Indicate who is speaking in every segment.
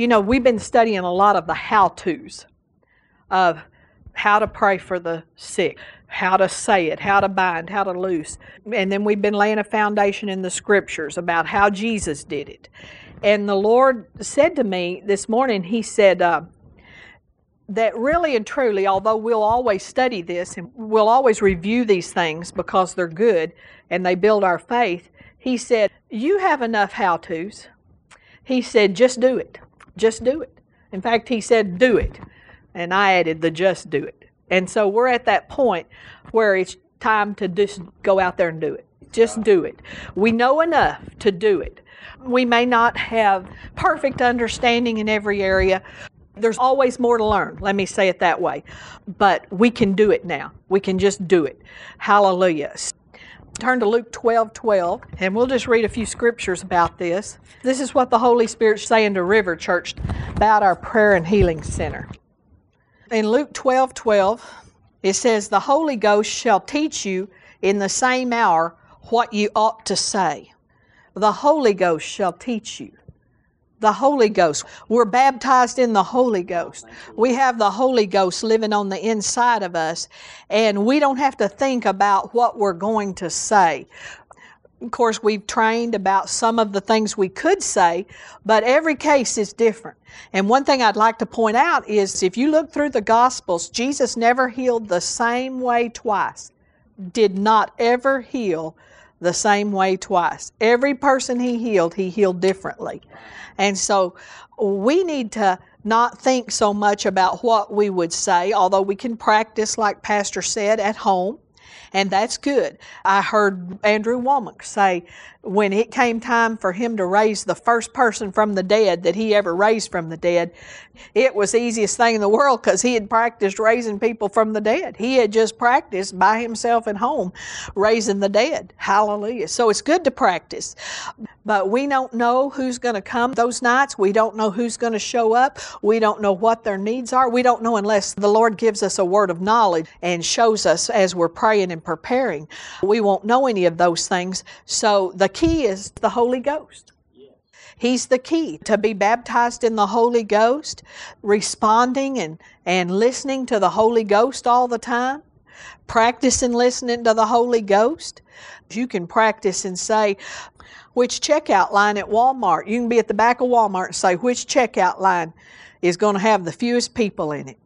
Speaker 1: You know, we've been studying a lot of the how to's of how to pray for the sick, how to say it, how to bind, how to loose. And then we've been laying a foundation in the scriptures about how Jesus did it. And the Lord said to me this morning, He said, uh, that really and truly, although we'll always study this and we'll always review these things because they're good and they build our faith, he said, You have enough how to's. He said, Just do it. Just do it. In fact, he said, Do it. And I added the just do it. And so we're at that point where it's time to just go out there and do it. Just do it. We know enough to do it. We may not have perfect understanding in every area, there's always more to learn, let me say it that way. But we can do it now. We can just do it. Hallelujah. Turn to Luke 12 12, and we'll just read a few scriptures about this. This is what the Holy Spirit's saying to River Church about our prayer and healing center. In Luke 12 12, it says, The Holy Ghost shall teach you in the same hour what you ought to say. The Holy Ghost shall teach you the Holy Ghost. We're baptized in the Holy Ghost. We have the Holy Ghost living on the inside of us, and we don't have to think about what we're going to say. Of course, we've trained about some of the things we could say, but every case is different. And one thing I'd like to point out is if you look through the Gospels, Jesus never healed the same way twice, did not ever heal the same way twice. Every person he healed, he healed differently. And so we need to not think so much about what we would say, although we can practice, like Pastor said, at home and that's good. I heard Andrew Wommack say when it came time for him to raise the first person from the dead that he ever raised from the dead, it was the easiest thing in the world because he had practiced raising people from the dead. He had just practiced by himself at home raising the dead. Hallelujah. So it's good to practice. But we don't know who's going to come those nights. We don't know who's going to show up. We don't know what their needs are. We don't know unless the Lord gives us a word of knowledge and shows us as we're praying and preparing. We won't know any of those things. So the key is the Holy Ghost. He's the key to be baptized in the Holy Ghost, responding and, and listening to the Holy Ghost all the time, practicing listening to the Holy Ghost. You can practice and say, which checkout line at Walmart? You can be at the back of Walmart and say, which checkout line is going to have the fewest people in it?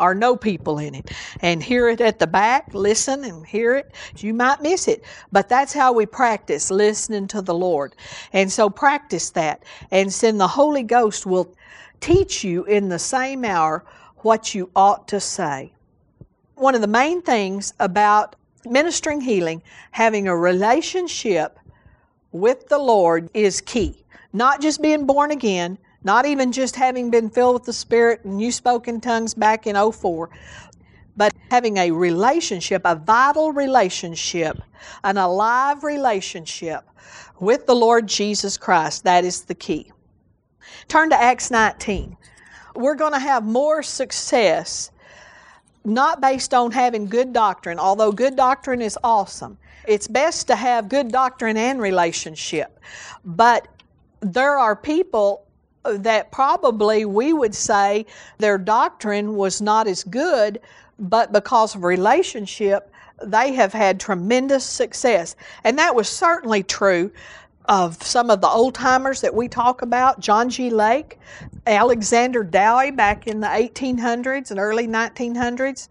Speaker 1: Or no people in it and hear it at the back, listen and hear it. You might miss it, but that's how we practice listening to the Lord. And so practice that. And then the Holy Ghost will teach you in the same hour what you ought to say. One of the main things about ministering healing, having a relationship with the Lord is key. Not just being born again, not even just having been filled with the Spirit and you spoke in tongues back in 04, but having a relationship, a vital relationship, an alive relationship with the Lord Jesus Christ. That is the key. Turn to Acts 19. We're going to have more success not based on having good doctrine, although good doctrine is awesome. It's best to have good doctrine and relationship. But there are people that probably we would say their doctrine was not as good, but because of relationship, they have had tremendous success. And that was certainly true of some of the old timers that we talk about John G. Lake, Alexander Dowie back in the 1800s and early 1900s,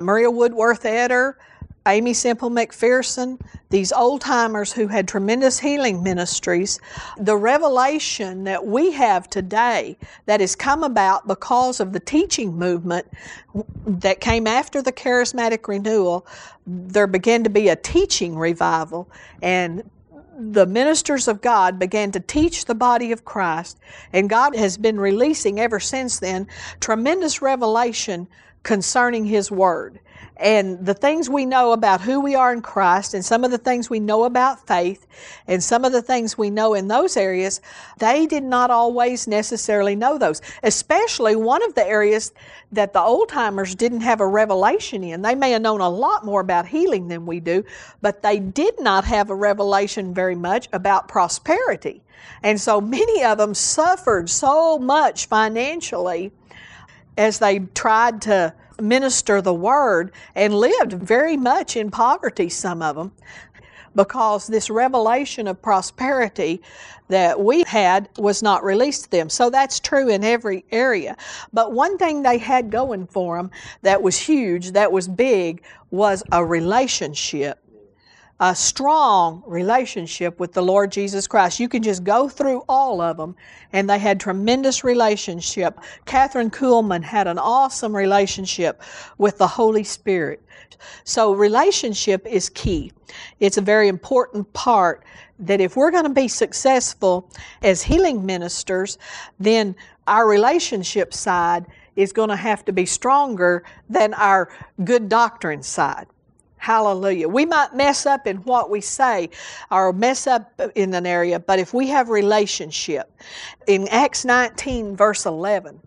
Speaker 1: Maria Woodworth Etter, Aimee Semple McPherson, these old timers who had tremendous healing ministries, the revelation that we have today that has come about because of the teaching movement that came after the charismatic renewal, there began to be a teaching revival and the ministers of God began to teach the body of Christ, and God has been releasing ever since then tremendous revelation concerning His Word and the things we know about who we are in Christ, and some of the things we know about faith, and some of the things we know in those areas, they did not always necessarily know those. Especially one of the areas that the old timers didn't have a revelation in. They may have known a lot more about healing than we do, but they did not have a revelation very much about prosperity. And so many of them suffered so much financially as they tried to minister the word and lived very much in poverty, some of them, because this revelation of prosperity that we had was not released to them. So that's true in every area. But one thing they had going for them that was huge, that was big, was a relationship a strong relationship with the Lord Jesus Christ. You can just go through all of them, and they had tremendous relationship. Kathryn Kuhlman had an awesome relationship with the Holy Spirit. So relationship is key. It's a very important part that if we're going to be successful as healing ministers, then our relationship side is going to have to be stronger than our good doctrine side. Hallelujah. We might mess up in what we say or mess up in an area, but if we have relationship, in Acts 19, verse 11,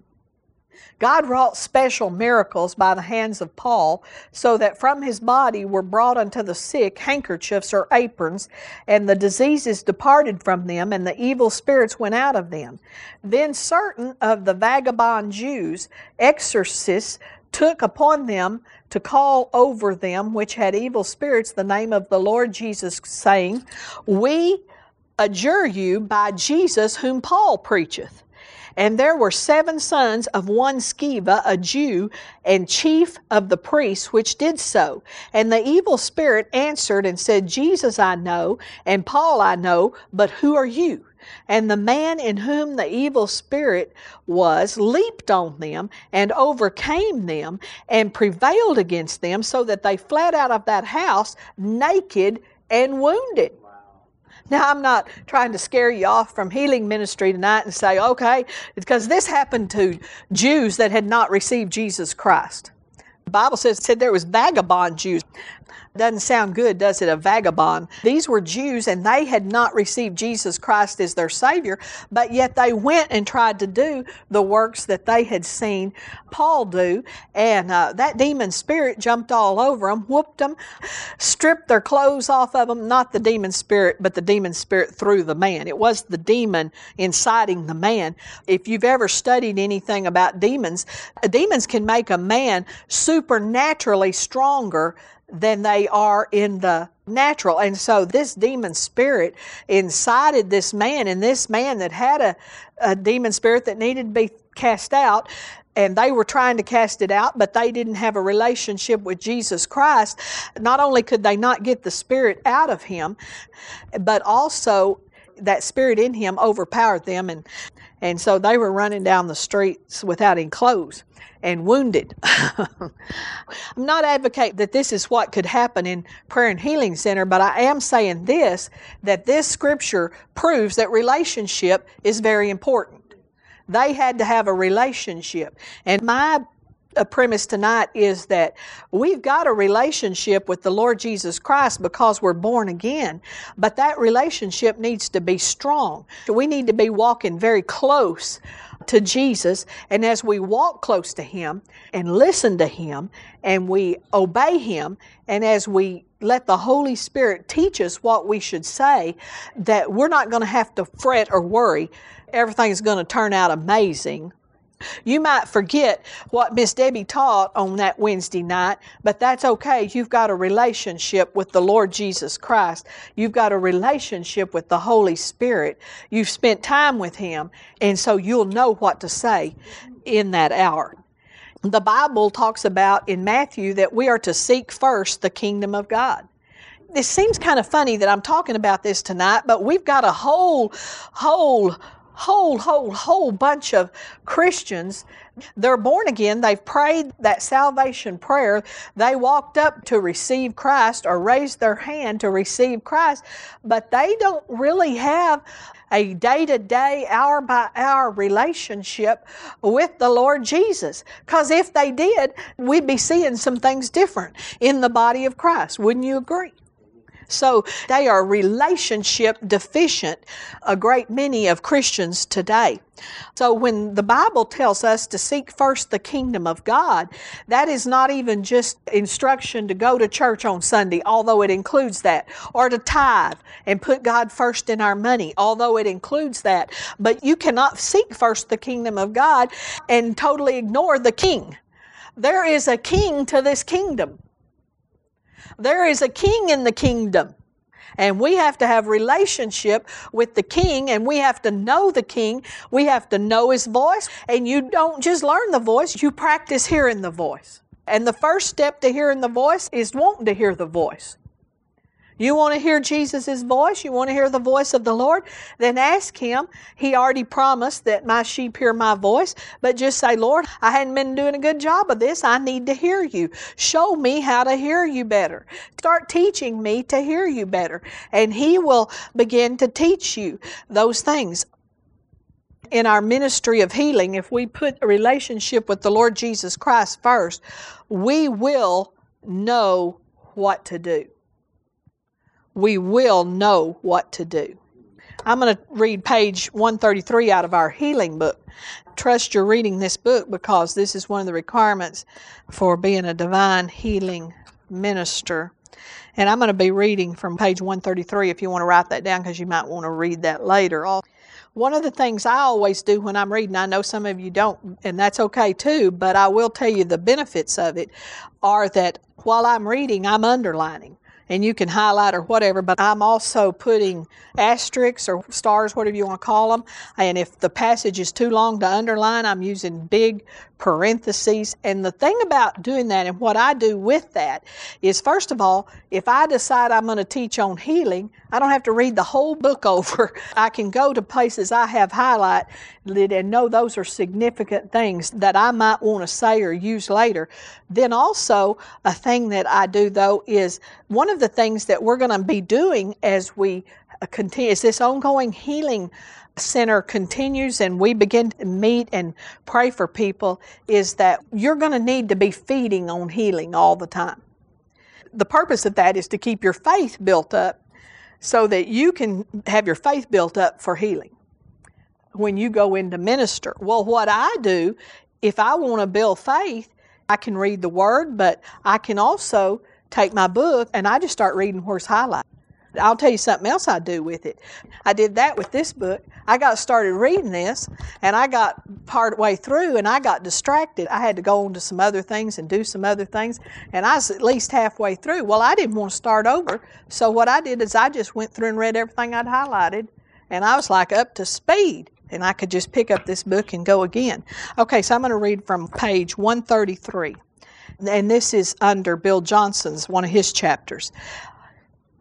Speaker 1: God wrought special miracles by the hands of Paul, so that from his body were brought unto the sick handkerchiefs or aprons, and the diseases departed from them, and the evil spirits went out of them. Then certain of the vagabond Jews, exorcists, took upon them to call over them which had evil spirits the name of the Lord Jesus, saying, We adjure you by Jesus whom Paul preacheth. And there were seven sons of one Sceva, a Jew, and chief of the priests, which did so. And the evil spirit answered and said, Jesus I know, and Paul I know, but who are you? And the man in whom the evil spirit was leaped on them and overcame them and prevailed against them so that they fled out of that house naked and wounded. Now, I'm not trying to scare you off from healing ministry tonight and say, okay, because this happened to Jews that had not received Jesus Christ. The Bible says said there was vagabond Jews. Doesn't sound good, does it? A vagabond. These were Jews and they had not received Jesus Christ as their Savior, but yet they went and tried to do the works that they had seen Paul do. And uh, that demon spirit jumped all over them, whooped them, stripped their clothes off of them. Not the demon spirit, but the demon spirit through the man. It was the demon inciting the man. If you've ever studied anything about demons, demons can make a man supernaturally stronger than they are in the natural. And so this demon spirit incited this man, and this man that had a, a demon spirit that needed to be cast out, and they were trying to cast it out, but they didn't have a relationship with Jesus Christ. Not only could they not get the spirit out of him, but also that spirit in him overpowered them, and, and so they were running down the streets without any clothes and wounded. I'm not advocating that this is what could happen in Prayer and Healing Center, but I am saying this that this scripture proves that relationship is very important. They had to have a relationship. And my a premise tonight is that we've got a relationship with the Lord Jesus Christ because we're born again, but that relationship needs to be strong. We need to be walking very close to Jesus. And as we walk close to Him and listen to Him and we obey Him, and as we let the Holy Spirit teach us what we should say, that we're not going to have to fret or worry. Everything's going to turn out amazing you might forget what Miss Debbie taught on that Wednesday night, but that's okay. You've got a relationship with the Lord Jesus Christ. You've got a relationship with the Holy Spirit. You've spent time with Him, and so you'll know what to say in that hour. The Bible talks about in Matthew that we are to seek first the kingdom of God it seems kind of funny that I'm talking about this tonight, but we've got a whole, whole whole, whole, whole bunch of Christians. They're born again. They've prayed that salvation prayer. They walked up to receive Christ or raised their hand to receive Christ, but they don't really have a day to day, hour by hour relationship with the Lord Jesus. Because if they did, we'd be seeing some things different in the body of Christ. Wouldn't you agree? So they are relationship deficient, a great many of Christians today. So when the Bible tells us to seek first the kingdom of God, that is not even just instruction to go to church on Sunday, although it includes that, or to tithe and put God first in our money, although it includes that. But you cannot seek first the kingdom of God and totally ignore the king. There is a king to this kingdom. There is a king in the kingdom. And we have to have relationship with the king and we have to know the king. We have to know his voice. And you don't just learn the voice, you practice hearing the voice. And the first step to hearing the voice is wanting to hear the voice. You want to hear Jesus' voice? You want to hear the voice of the Lord? Then ask Him. He already promised that my sheep hear my voice, but just say, Lord, I hadn't been doing a good job of this. I need to hear you. Show me how to hear you better. Start teaching me to hear you better. And He will begin to teach you those things in our ministry of healing, if we put a relationship with the Lord Jesus Christ first, we will know what to do we will know what to do. I'm going to read page 133 out of our healing book. Trust you're reading this book because this is one of the requirements for being a divine healing minister. And I'm going to be reading from page 133 if you want to write that down because you might want to read that later. One of the things I always do when I'm reading, I know some of you don't, and that's okay too, but I will tell you the benefits of it are that while I'm reading, I'm underlining and you can highlight or whatever, but I'm also putting asterisks or stars, whatever you want to call them. And if the passage is too long to underline, I'm using big parentheses. And the thing about doing that and what I do with that is, first of all, if I decide I'm going to teach on healing, I don't have to read the whole book over. I can go to places I have highlighted and know those are significant things that I might want to say or use later. Then also, a thing that I do though is one of the things that we're going to be doing as we continue is this ongoing healing center continues and we begin to meet and pray for people is that you're going to need to be feeding on healing all the time. The purpose of that is to keep your faith built up so that you can have your faith built up for healing when you go into minister. Well, what I do, if I want to build faith, I can read the word, but I can also take my book and I just start reading where it's highlighted. I'll tell you something else I do with it. I did that with this book. I got started reading this and I got part way through and I got distracted. I had to go on to some other things and do some other things and I was at least halfway through. Well, I didn't want to start over. So what I did is I just went through and read everything I'd highlighted and I was like up to speed and I could just pick up this book and go again. Okay, so I'm going to read from page 133 and this is under Bill Johnson's one of his chapters.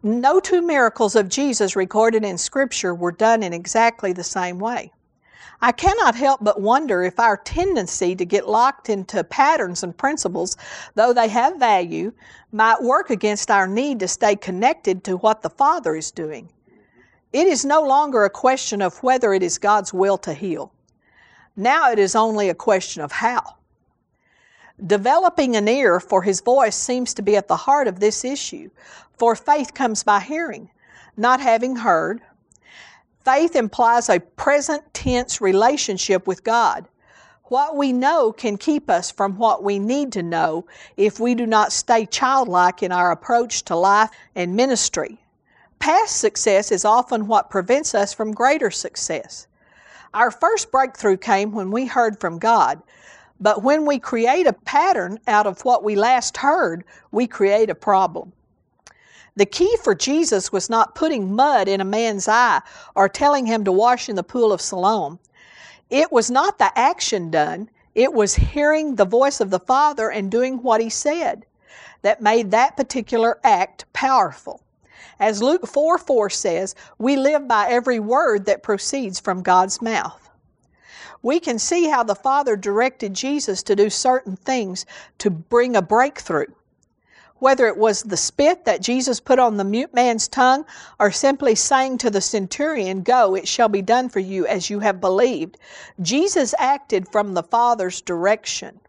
Speaker 1: No two miracles of Jesus recorded in Scripture were done in exactly the same way. I cannot help but wonder if our tendency to get locked into patterns and principles, though they have value, might work against our need to stay connected to what the Father is doing. It is no longer a question of whether it is God's will to heal. Now it is only a question of how. Developing an ear for His voice seems to be at the heart of this issue, for faith comes by hearing, not having heard. Faith implies a present tense relationship with God. What we know can keep us from what we need to know if we do not stay childlike in our approach to life and ministry. Past success is often what prevents us from greater success. Our first breakthrough came when we heard from God, but when we create a pattern out of what we last heard, we create a problem. The key for Jesus was not putting mud in a man's eye or telling him to wash in the pool of Siloam. It was not the action done, it was hearing the voice of the Father and doing what he said that made that particular act powerful. As Luke 4 4 says, we live by every word that proceeds from God's mouth. We can see how the Father directed Jesus to do certain things to bring a breakthrough. whether it was the spit that Jesus put on the mute man's tongue or simply saying to the centurion, Go, it shall be done for you as you have believed, Jesus acted from the Father's direction.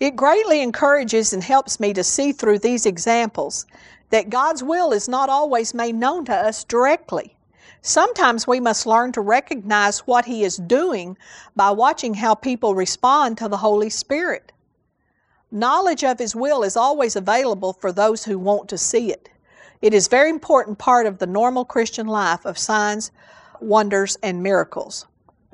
Speaker 1: It greatly encourages and helps me to see through these examples that God's will is not always made known to us directly. Sometimes we must learn to recognize what He is doing by watching how people respond to the Holy Spirit. Knowledge of His will is always available for those who want to see it. It is very important part of the normal Christian life of signs, wonders, and miracles.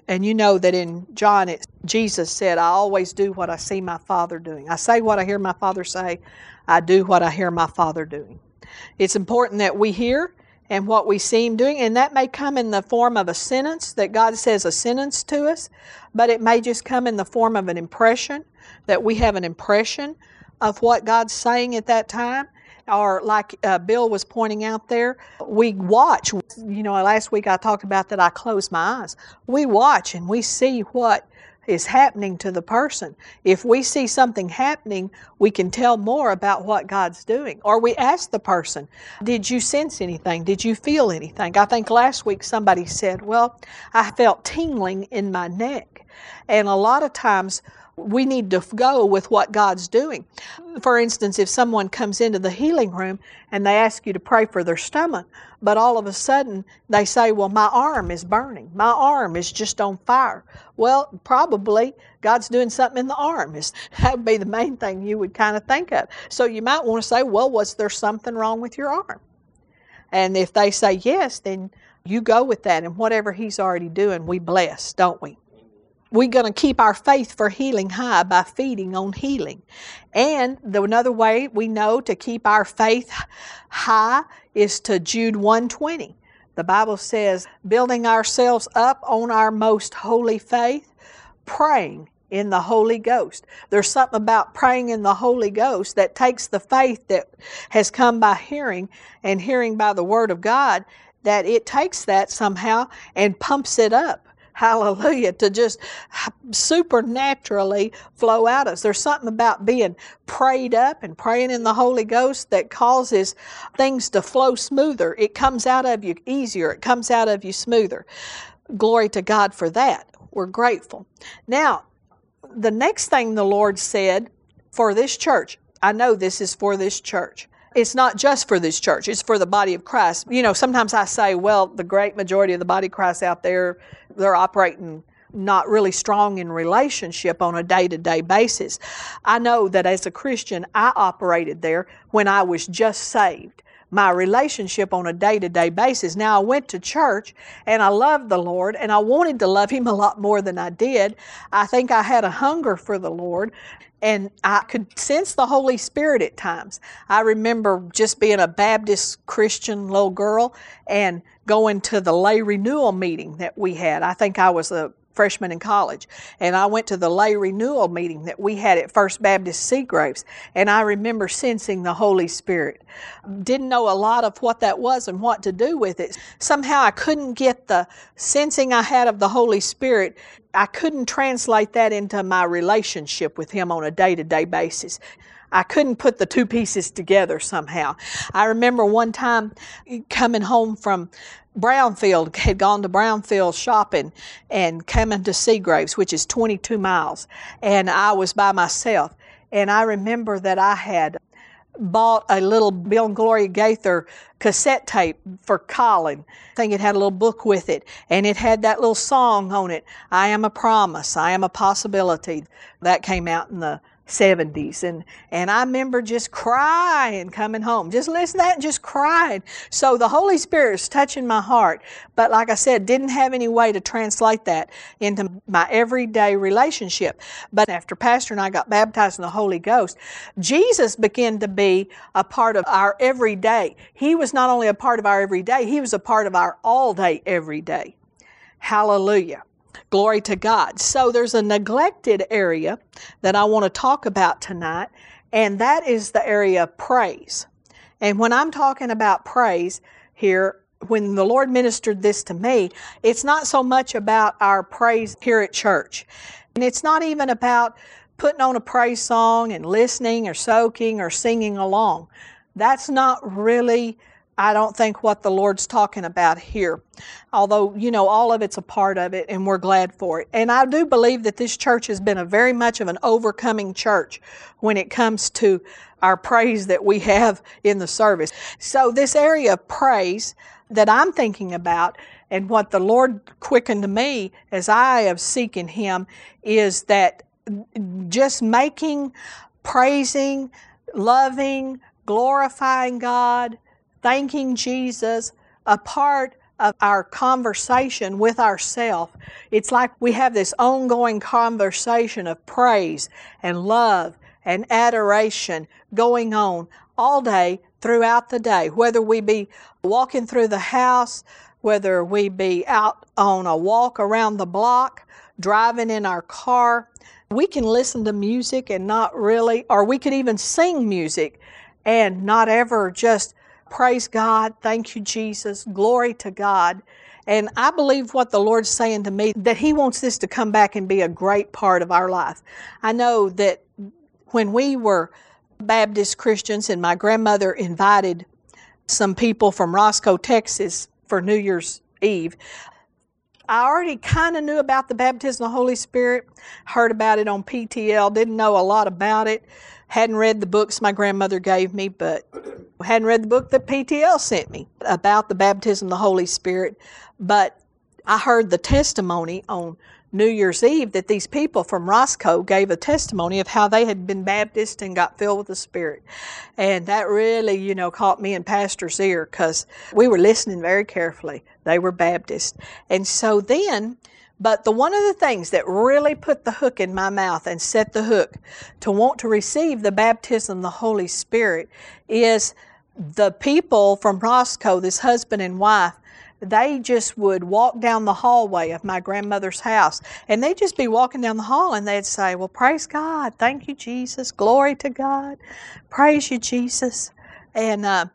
Speaker 1: And you know that in John, it, Jesus said, I always do what I see my Father doing. I say what I hear my Father say, I do what I hear my Father doing. It's important that we hear and what we see Him doing, and that may come in the form of a sentence that God says a sentence to us, but it may just come in the form of an impression that we have an impression of what God's saying at that time. Or, like uh, Bill was pointing out there, we watch. You know, last week I talked about that I close my eyes. We watch and we see what is happening to the person. If we see something happening, we can tell more about what God's doing. Or we ask the person, Did you sense anything? Did you feel anything? I think last week somebody said, Well, I felt tingling in my neck. And a lot of times, we need to go with what God's doing. For instance, if someone comes into the healing room and they ask you to pray for their stomach, but all of a sudden they say, Well, my arm is burning. My arm is just on fire. Well, probably God's doing something in the arm. That would be the main thing you would kind of think of. So you might want to say, Well, was there something wrong with your arm? And if they say yes, then you go with that. And whatever He's already doing, we bless, don't we? We're going to keep our faith for healing high by feeding on healing. And the, another way we know to keep our faith high is to Jude 120. The Bible says, building ourselves up on our most holy faith, praying in the Holy Ghost. There's something about praying in the Holy Ghost that takes the faith that has come by hearing and hearing by the Word of God, that it takes that somehow and pumps it up hallelujah, to just supernaturally flow out of us. There's something about being prayed up and praying in the Holy Ghost that causes things to flow smoother. It comes out of you easier, it comes out of you smoother. Glory to God for that. We're grateful. Now, the next thing the Lord said for this church, I know this is for this church it's not just for this church, it's for the body of Christ. You know, sometimes I say, well, the great majority of the body of Christ out there, they're operating not really strong in relationship on a day to day basis. I know that as a Christian, I operated there when I was just saved. My relationship on a day to day basis. Now, I went to church and I loved the Lord and I wanted to love Him a lot more than I did. I think I had a hunger for the Lord and I could sense the Holy Spirit at times. I remember just being a Baptist Christian little girl and going to the lay renewal meeting that we had. I think I was a freshman in college. And I went to the lay renewal meeting that we had at First Baptist Seagraves. And I remember sensing the Holy Spirit. Didn't know a lot of what that was and what to do with it. Somehow I couldn't get the sensing I had of the Holy Spirit. I couldn't translate that into my relationship with Him on a day to day basis. I couldn't put the two pieces together somehow. I remember one time coming home from Brownfield, had gone to Brownfield shopping and coming to Seagraves, which is 22 miles. And I was by myself. And I remember that I had bought a little Bill and Gloria Gaither cassette tape for Colin. I think it had a little book with it, and it had that little song on it I am a promise, I am a possibility. That came out in the 70s and and I remember just crying coming home. Just listen to that and just crying. So the Holy Spirit is touching my heart but like I said didn't have any way to translate that into my everyday relationship. But after pastor and I got baptized in the Holy Ghost Jesus began to be a part of our everyday. He was not only a part of our everyday he was a part of our all day every day hallelujah Glory to God. So there's a neglected area that I want to talk about tonight, and that is the area of praise. And when I'm talking about praise here, when the Lord ministered this to me, it's not so much about our praise here at church. And it's not even about putting on a praise song and listening or soaking or singing along. That's not really I don't think what the Lord's talking about here. Although, you know, all of it's a part of it and we're glad for it. And I do believe that this church has been a very much of an overcoming church when it comes to our praise that we have in the service. So this area of praise that I'm thinking about and what the Lord quickened to me as I am seeking Him is that just making, praising, loving, glorifying God, thanking Jesus a part of our conversation with ourself. It's like we have this ongoing conversation of praise and love and adoration going on all day throughout the day, whether we be walking through the house, whether we be out on a walk around the block, driving in our car. We can listen to music and not really, or we could even sing music and not ever just Praise God. Thank you, Jesus. Glory to God. And I believe what the Lord's saying to me that He wants this to come back and be a great part of our life. I know that when we were Baptist Christians and my grandmother invited some people from Roscoe, Texas for New Year's Eve, I already kind of knew about the baptism of the Holy Spirit, heard about it on PTL, didn't know a lot about it, hadn't read the books my grandmother gave me, but hadn't read the book that PTL sent me about the baptism of the Holy Spirit. But I heard the testimony on New Year's Eve that these people from Roscoe gave a testimony of how they had been Baptist and got filled with the Spirit. And that really, you know, caught me in Pastor's ear because we were listening very carefully. They were Baptist. And so then but the one of the things that really put the hook in my mouth and set the hook to want to receive the baptism of the Holy Spirit is the people from Roscoe, this husband and wife, they just would walk down the hallway of my grandmother's house and they'd just be walking down the hall and they'd say, Well, praise God. Thank you, Jesus. Glory to God. Praise you, Jesus. And uh,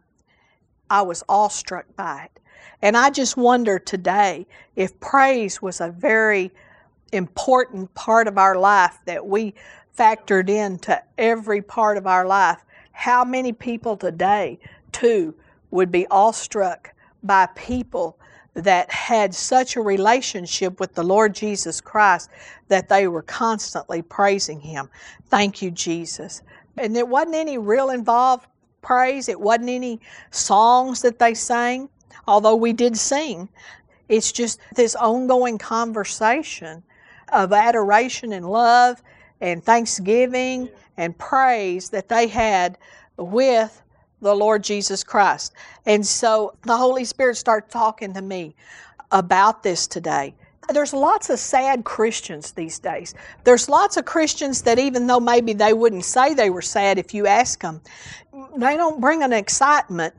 Speaker 1: I was awestruck by it. And I just wonder today if praise was a very important part of our life that we factored into every part of our life, how many people today, too, would be awestruck by people that had such a relationship with the Lord Jesus Christ that they were constantly praising Him. Thank you, Jesus. And it wasn't any real involved praise, it wasn't any songs that they sang although we did sing. It's just this ongoing conversation of adoration and love and thanksgiving and praise that they had with the Lord Jesus Christ. And so the Holy Spirit started talking to me about this today. There's lots of sad Christians these days. There's lots of Christians that, even though maybe they wouldn't say they were sad if you ask them, they don't bring an excitement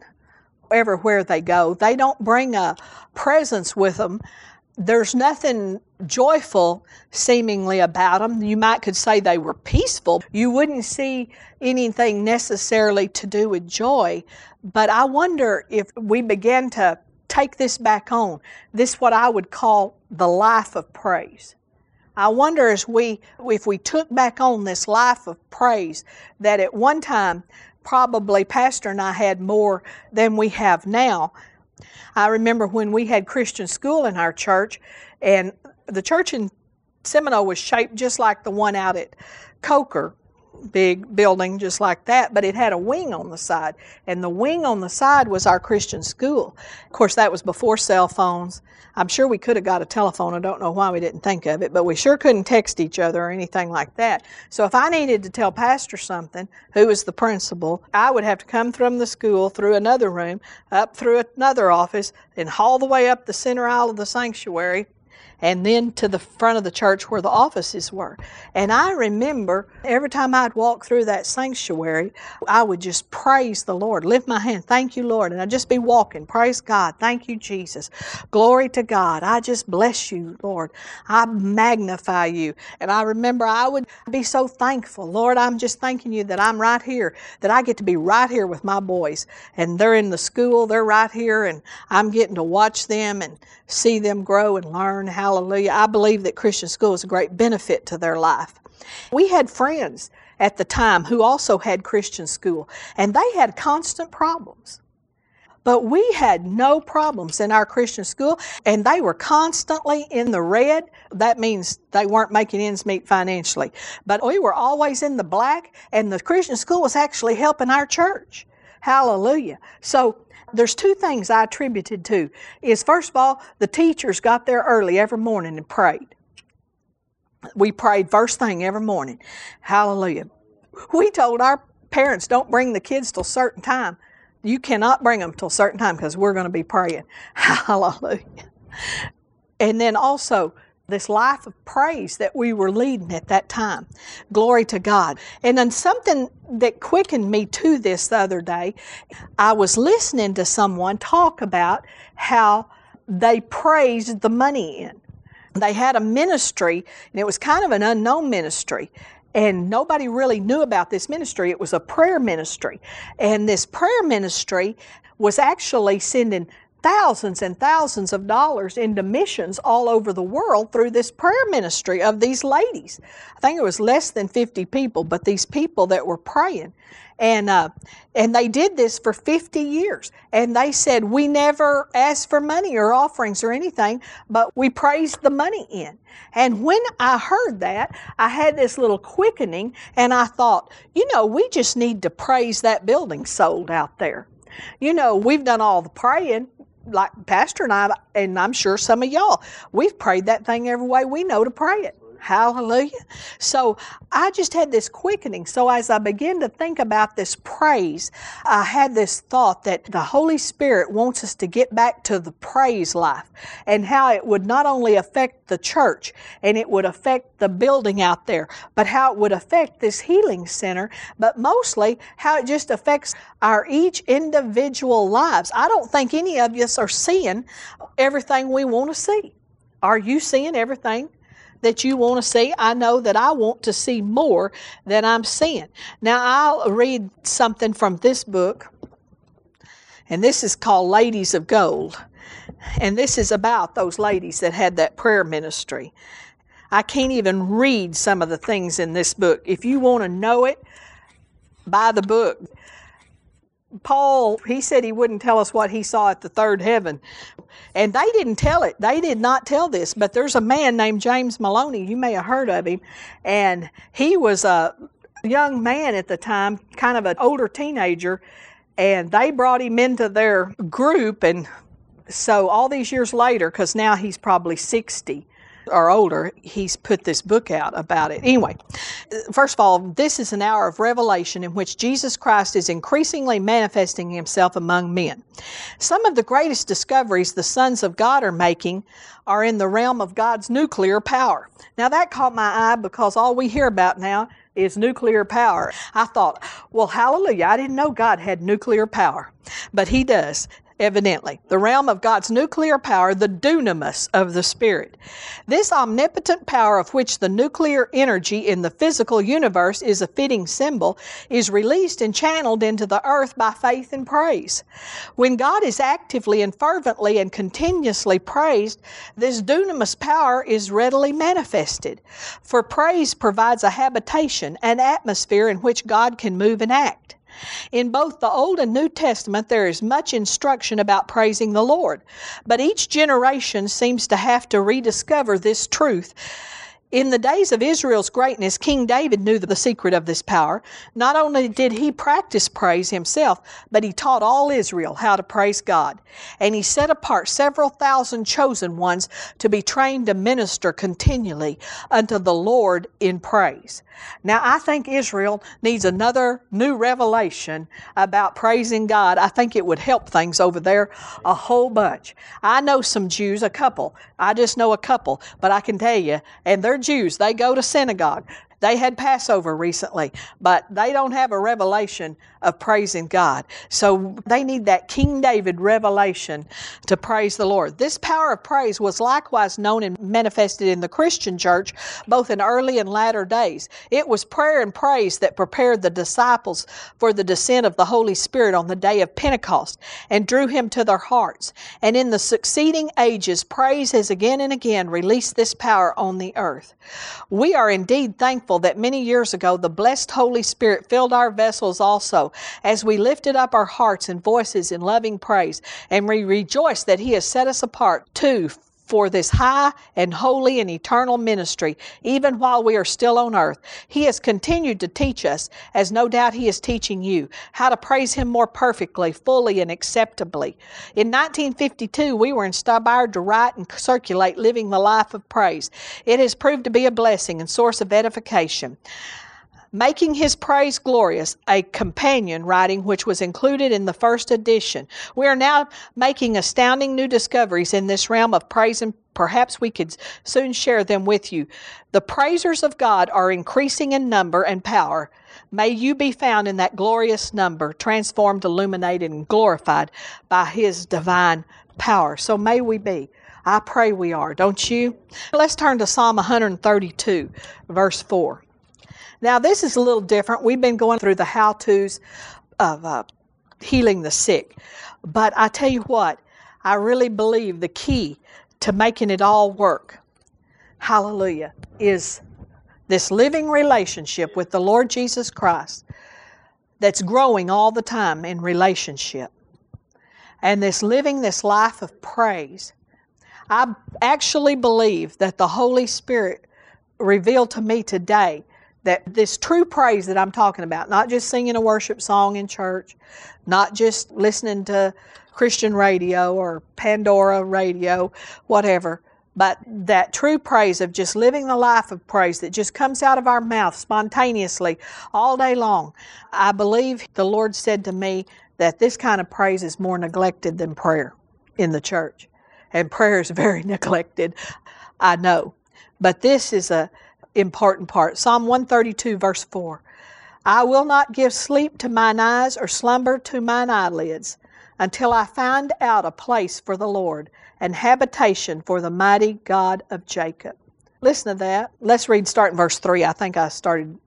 Speaker 1: everywhere they go. They don't bring a presence with them. There's nothing joyful seemingly about them. You might could say they were peaceful. You wouldn't see anything necessarily to do with joy. But I wonder if we begin to take this back on, this what I would call the life of praise. I wonder as we if we took back on this life of praise that at one time probably Pastor and I had more than we have now. I remember when we had Christian school in our church, and the church in Seminole was shaped just like the one out at Coker big building just like that, but it had a wing on the side. And the wing on the side was our Christian school. Of course, that was before cell phones. I'm sure we could have got a telephone. I don't know why we didn't think of it, but we sure couldn't text each other or anything like that. So if I needed to tell Pastor something, who was the principal, I would have to come from the school through another room, up through another office, and haul the way up the center aisle of the sanctuary and then to the front of the church where the offices were. And I remember every time I'd walk through that sanctuary, I would just praise the Lord, lift my hand, thank you, Lord. And I'd just be walking, praise God, thank you, Jesus. Glory to God. I just bless you, Lord. I magnify you. And I remember I would be so thankful. Lord, I'm just thanking you that I'm right here, that I get to be right here with my boys. And they're in the school, they're right here, and I'm getting to watch them and see them grow and learn how Hallelujah. I believe that Christian school is a great benefit to their life. We had friends at the time who also had Christian school, and they had constant problems. But we had no problems in our Christian school, and they were constantly in the red. That means they weren't making ends meet financially. But we were always in the black, and the Christian school was actually helping our church. Hallelujah. So there's two things I attributed to is first of all, the teachers got there early every morning and prayed. We prayed first thing every morning. Hallelujah. We told our parents don't bring the kids till certain time you cannot bring them till a certain time because we're going to be praying. Hallelujah. And then also, this life of praise that we were leading at that time. Glory to God. And then something that quickened me to this the other day, I was listening to someone talk about how they praised the money in. They had a ministry, and it was kind of an unknown ministry and nobody really knew about this ministry. It was a prayer ministry. And this prayer ministry was actually sending thousands and thousands of dollars into missions all over the world through this prayer ministry of these ladies. I think it was less than 50 people, but these people that were praying. And, uh, and they did this for 50 years. And they said, We never asked for money or offerings or anything, but we praised the money in. And when I heard that, I had this little quickening, and I thought, you know, we just need to praise that building sold out there. You know, we've done all the praying, like Pastor and I, and I'm sure some of y'all, we've prayed that thing every way we know to pray it. Hallelujah. So I just had this quickening. So as I began to think about this praise, I had this thought that the Holy Spirit wants us to get back to the praise life and how it would not only affect the church and it would affect the building out there, but how it would affect this healing center, but mostly how it just affects our each individual lives. I don't think any of us are seeing everything we want to see. Are you seeing everything that you want to see. I know that I want to see more than I'm seeing. Now, I'll read something from this book, and this is called Ladies of Gold. And this is about those ladies that had that prayer ministry. I can't even read some of the things in this book. If you want to know it, buy the book. Paul, he said he wouldn't tell us what he saw at the third heaven. And they didn't tell it. They did not tell this. But there's a man named James Maloney. You may have heard of him. And he was a young man at the time, kind of an older teenager. And they brought him into their group. And so all these years later, because now he's probably 60, or older, he's put this book out about it. Anyway, first of all, this is an hour of revelation in which Jesus Christ is increasingly manifesting himself among men. Some of the greatest discoveries the sons of God are making are in the realm of God's nuclear power. Now, that caught my eye because all we hear about now is nuclear power. I thought, well, hallelujah, I didn't know God had nuclear power, but He does evidently, the realm of God's nuclear power, the dunamis of the Spirit. This omnipotent power, of which the nuclear energy in the physical universe is a fitting symbol, is released and channeled into the earth by faith and praise. When God is actively and fervently and continuously praised, this dunamis power is readily manifested. For praise provides a habitation, an atmosphere in which God can move and act. In both the Old and New Testament, there is much instruction about praising the Lord, but each generation seems to have to rediscover this truth in the days of Israel's greatness, King David knew the secret of this power. Not only did he practice praise himself, but he taught all Israel how to praise God. And he set apart several thousand chosen ones to be trained to minister continually unto the Lord in praise. Now, I think Israel needs another new revelation about praising God. I think it would help things over there a whole bunch. I know some Jews, a couple. I just know a couple, but I can tell you, and they're Jews. They go to synagogue. They had Passover recently, but they don't have a revelation of praising God. So they need that King David revelation to praise the Lord. This power of praise was likewise known and manifested in the Christian church both in early and latter days. It was prayer and praise that prepared the disciples for the descent of the Holy Spirit on the day of Pentecost and drew him to their hearts. And in the succeeding ages, praise has again and again released this power on the earth. We are indeed thankful that many years ago the blessed Holy Spirit filled our vessels also as we lifted up our hearts and voices in loving praise, and we rejoice that He has set us apart too for this high and holy and eternal ministry, even while we are still on earth. He has continued to teach us, as no doubt He is teaching you, how to praise Him more perfectly, fully, and acceptably. In 1952, we were inspired to write and circulate Living the Life of Praise. It has proved to be a blessing and source of edification making his praise glorious, a companion writing which was included in the first edition. We are now making astounding new discoveries in this realm of praise and perhaps we could soon share them with you. The praisers of God are increasing in number and power. May you be found in that glorious number, transformed, illuminated, and glorified by his divine power. So may we be. I pray we are, don't you? Let's turn to Psalm 132, verse 4. Now, this is a little different. We've been going through the how to's of uh, healing the sick. But I tell you what, I really believe the key to making it all work, hallelujah, is this living relationship with the Lord Jesus Christ that's growing all the time in relationship. And this living this life of praise. I actually believe that the Holy Spirit revealed to me today that this true praise that I'm talking about, not just singing a worship song in church, not just listening to Christian radio or Pandora radio, whatever, but that true praise of just living the life of praise that just comes out of our mouth spontaneously all day long. I believe the Lord said to me that this kind of praise is more neglected than prayer in the church. And prayer is very neglected, I know. But this is a important part. Psalm 132, verse 4. I will not give sleep to mine eyes or slumber to mine eyelids until I find out a place for the Lord and habitation for the mighty God of Jacob. Listen to that. Let's read starting verse 3. I think I started.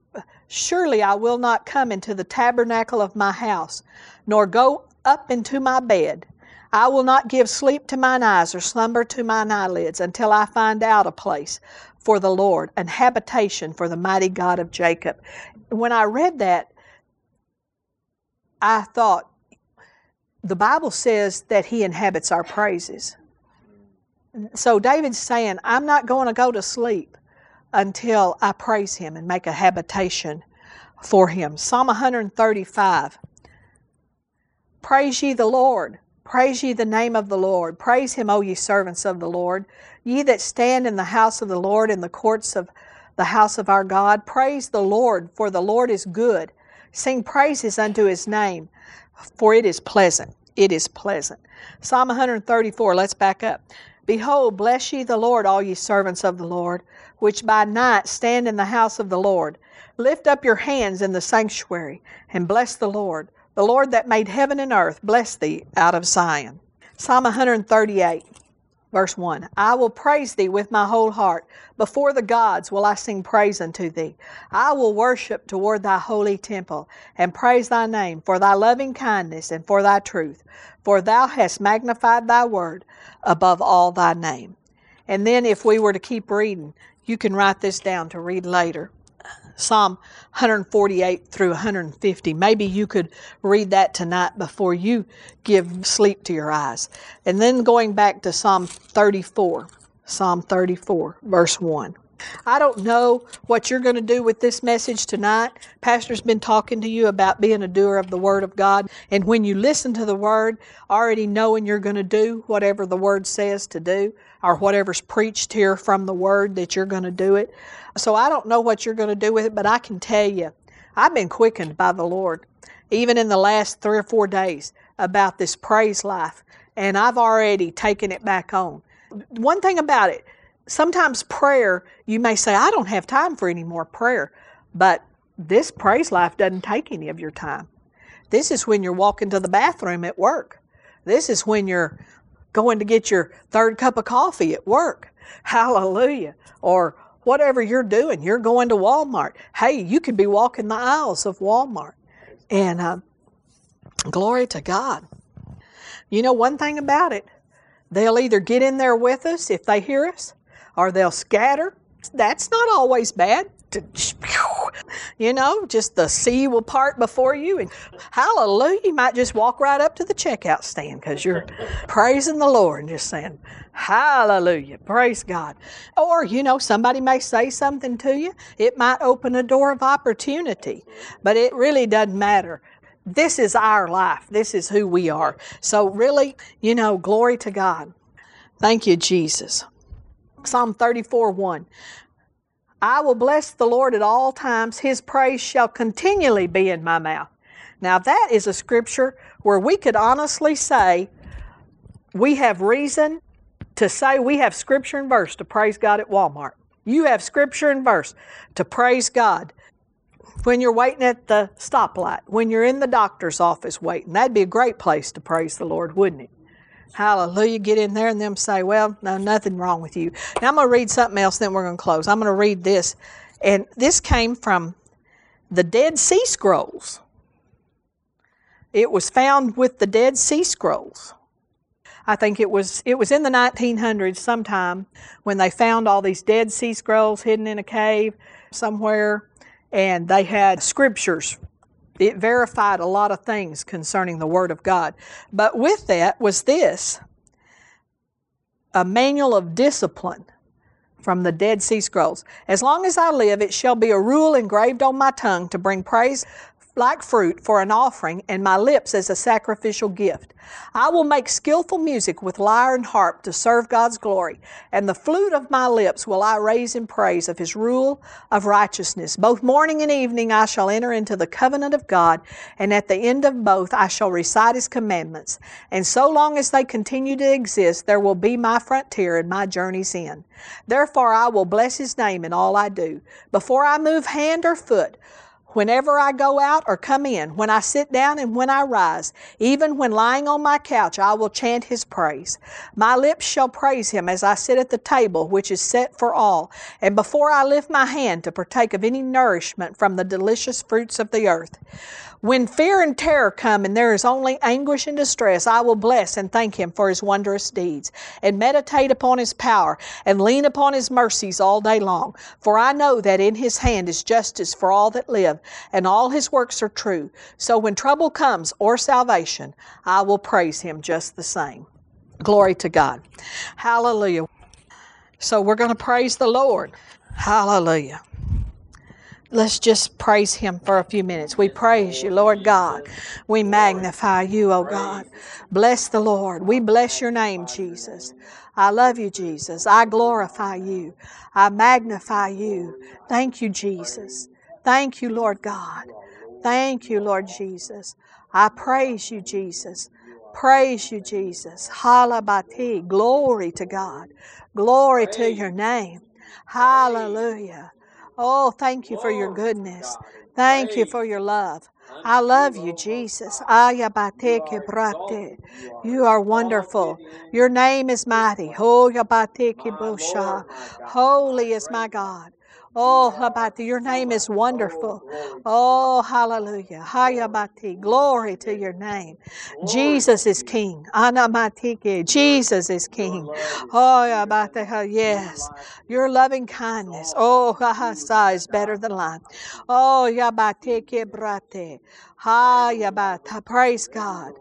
Speaker 1: Surely I will not come into the tabernacle of my house, nor go up into my bed. I will not give sleep to mine eyes or slumber to mine eyelids until I find out a place for the Lord, an habitation for the mighty God of Jacob. When I read that, I thought, the Bible says that He inhabits our praises. So David's saying, I'm not going to go to sleep until I praise Him and make a habitation for Him. Psalm 135 Praise ye the Lord. Praise ye the name of the Lord. Praise him, O ye servants of the Lord. Ye that stand in the house of the Lord, in the courts of the house of our God. Praise the Lord, for the Lord is good. Sing praises unto his name, for it is pleasant. It is pleasant. Psalm 134, let's back up. Behold, bless ye the Lord, all ye servants of the Lord, which by night stand in the house of the Lord. Lift up your hands in the sanctuary, and bless the Lord. The Lord that made heaven and earth bless thee out of Zion. Psalm 138, verse 1 I will praise thee with my whole heart. Before the gods will I sing praise unto thee. I will worship toward thy holy temple and praise thy name for thy loving kindness and for thy truth. For thou hast magnified thy word above all thy name. And then, if we were to keep reading, you can write this down to read later. Psalm 148 through 150. Maybe you could read that tonight before you give sleep to your eyes. And then going back to Psalm 34, Psalm 34, verse 1. I don't know what you're going to do with this message tonight. Pastor's been talking to you about being a doer of the Word of God. And when you listen to the Word, already knowing you're going to do whatever the Word says to do, or whatever's preached here from the Word that you're going to do it. So I don't know what you're going to do with it, but I can tell you, I've been quickened by the Lord, even in the last three or four days, about this praise life, and I've already taken it back on. One thing about it, sometimes prayer, you may say, I don't have time for any more prayer. But this praise life doesn't take any of your time. This is when you're walking to the bathroom at work. This is when you're going to get your third cup of coffee at work. Hallelujah. Or whatever you're doing, you're going to Walmart. Hey, you could be walking the aisles of Walmart. And uh, glory to God. You know, one thing about it, they'll either get in there with us if they hear us, or they'll scatter. That's not always bad. You know, just the sea will part before you, and hallelujah, you might just walk right up to the checkout stand because you're praising the Lord and just saying, Hallelujah, praise God. Or, you know, somebody may say something to you, it might open a door of opportunity, but it really doesn't matter this is our life. This is who we are. So, really, you know, glory to God. Thank you, Jesus. Psalm 34 1. I will bless the Lord at all times. His praise shall continually be in my mouth. Now, that is a scripture where we could honestly say we have reason to say we have scripture and verse to praise God at Walmart. You have scripture and verse to praise God when you're waiting at the stoplight, when you're in the doctor's office waiting. That'd be a great place to praise the Lord, wouldn't it? Hallelujah. Get in there and them say, Well, no, nothing wrong with you. Now I'm going to read something else, then we're going to close. I'm going to read this. And this came from the Dead Sea Scrolls. It was found with the Dead Sea Scrolls. I think it was it was in the 1900s sometime when they found all these Dead Sea Scrolls hidden in a cave somewhere and they had scriptures it verified a lot of things concerning the Word of God. But with that was this a manual of discipline from the Dead Sea Scrolls. As long as I live, it shall be a rule engraved on my tongue to bring praise like fruit for an offering, and my lips as a sacrificial gift. I will make skillful music with lyre and harp to serve God's glory, and the flute of my lips will I raise in praise of His rule of righteousness. Both morning and evening I shall enter into the covenant of God, and at the end of both I shall recite His commandments. And so long as they continue to exist, there will be my frontier and my journey's end. Therefore I will bless His name in all I do. Before I move hand or foot, Whenever I go out or come in, when I sit down and when I rise, even when lying on my couch, I will chant his praise. My lips shall praise him as I sit at the table which is set for all, and before I lift my hand to partake of any nourishment from the delicious fruits of the earth. When fear and terror come and there is only anguish and distress, I will bless and thank him for his wondrous deeds, and meditate upon his power, and lean upon his mercies all day long. For I know that in his hand is justice for all that live, and all his works are true. So when trouble comes or salvation, I will praise him just the same. Glory to God. Hallelujah. So we're going to praise the Lord. Hallelujah. Let's just praise Him for a few minutes. We praise you, Lord God. We magnify you, oh God. Bless the Lord. We bless your name, Jesus. I love you, Jesus. I glorify you. I magnify you. Thank you, Jesus. Thank you, Lord God. Thank you, Lord Jesus. I praise you, Jesus. Praise you, Jesus. Halabati. Glory to God. Glory to your name. Hallelujah. Oh, thank you for your goodness. Thank you for your love. I love you, Jesus. You are wonderful. Your name is mighty. Holy is my God. Oh, Habati, your name is wonderful. Oh, hallelujah. Hayabati, glory to your name. Jesus is King. Anamatike, Jesus is King. Oh, Yabate, yes. Your loving kindness. Oh, Hahasa is better than life. Oh, Yabateke brate. Hayabata, praise God.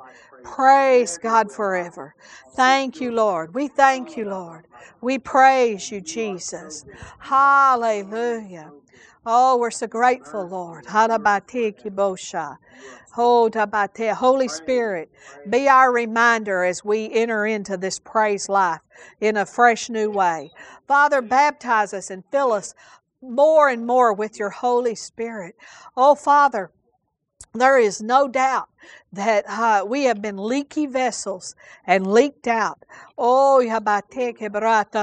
Speaker 1: Praise God forever. Thank you, Lord. We thank you, Lord. We praise you, Jesus. Hallelujah. Oh, we're so grateful, Lord. Holy Spirit, be our reminder as we enter into this praise life in a fresh new way. Father, baptize us and fill us more and more with your Holy Spirit. Oh, Father, there is no doubt that uh, we have been leaky vessels and leaked out. Oh,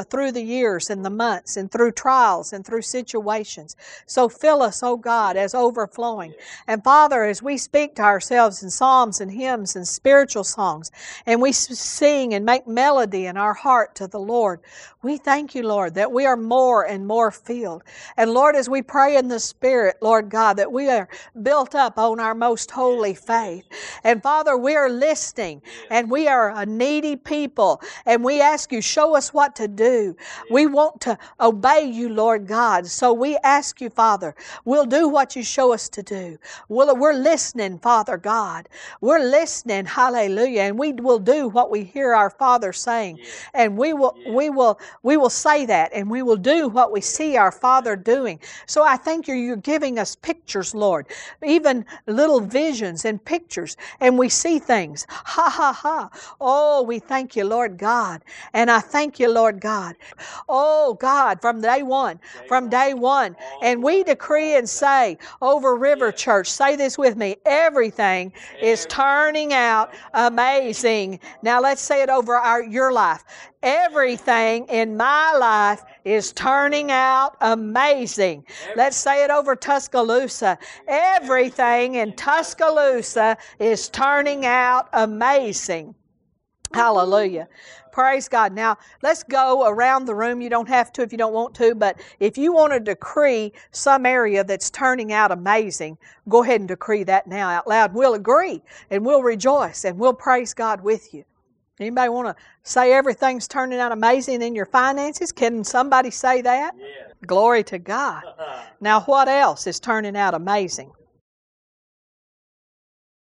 Speaker 1: through the years and the months and through trials and through situations. So fill us, oh God, as overflowing. And Father, as we speak to ourselves in psalms and hymns and spiritual songs, and we sing and make melody in our heart to the Lord, we thank you, Lord, that we are more and more filled. And Lord, as we pray in the Spirit, Lord God, that we are built up on our most holy faith. And Father, we are listening and we are a needy people and we ask you, show us what to do. We want to obey you, Lord God. So we ask you, Father, we'll do what you show us to do. We'll, we're listening, Father God. We're listening, hallelujah, and we will do what we hear our Father saying. And we will, we will, we will say that and we will do what we see our Father doing. So I thank you, you're giving us pictures, Lord, even little visions and pictures, and we see things. Ha ha ha. Oh, we thank you, Lord God. God. And I thank you, Lord God. Oh, God, from day one, from day one. And we decree and say over River Church, say this with me everything is turning out amazing. Now let's say it over our, your life. Everything in my life is turning out amazing. Let's say it over Tuscaloosa. Everything in Tuscaloosa is turning out amazing. Hallelujah. Praise God. Now, let's go around the room. You don't have to if you don't want to, but if you want to decree some area that's turning out amazing, go ahead and decree that now out loud. We'll agree and we'll rejoice and we'll praise God with you. Anybody want to say everything's turning out amazing in your finances? Can somebody say that?
Speaker 2: Yeah.
Speaker 1: Glory to God. now, what else is turning out amazing?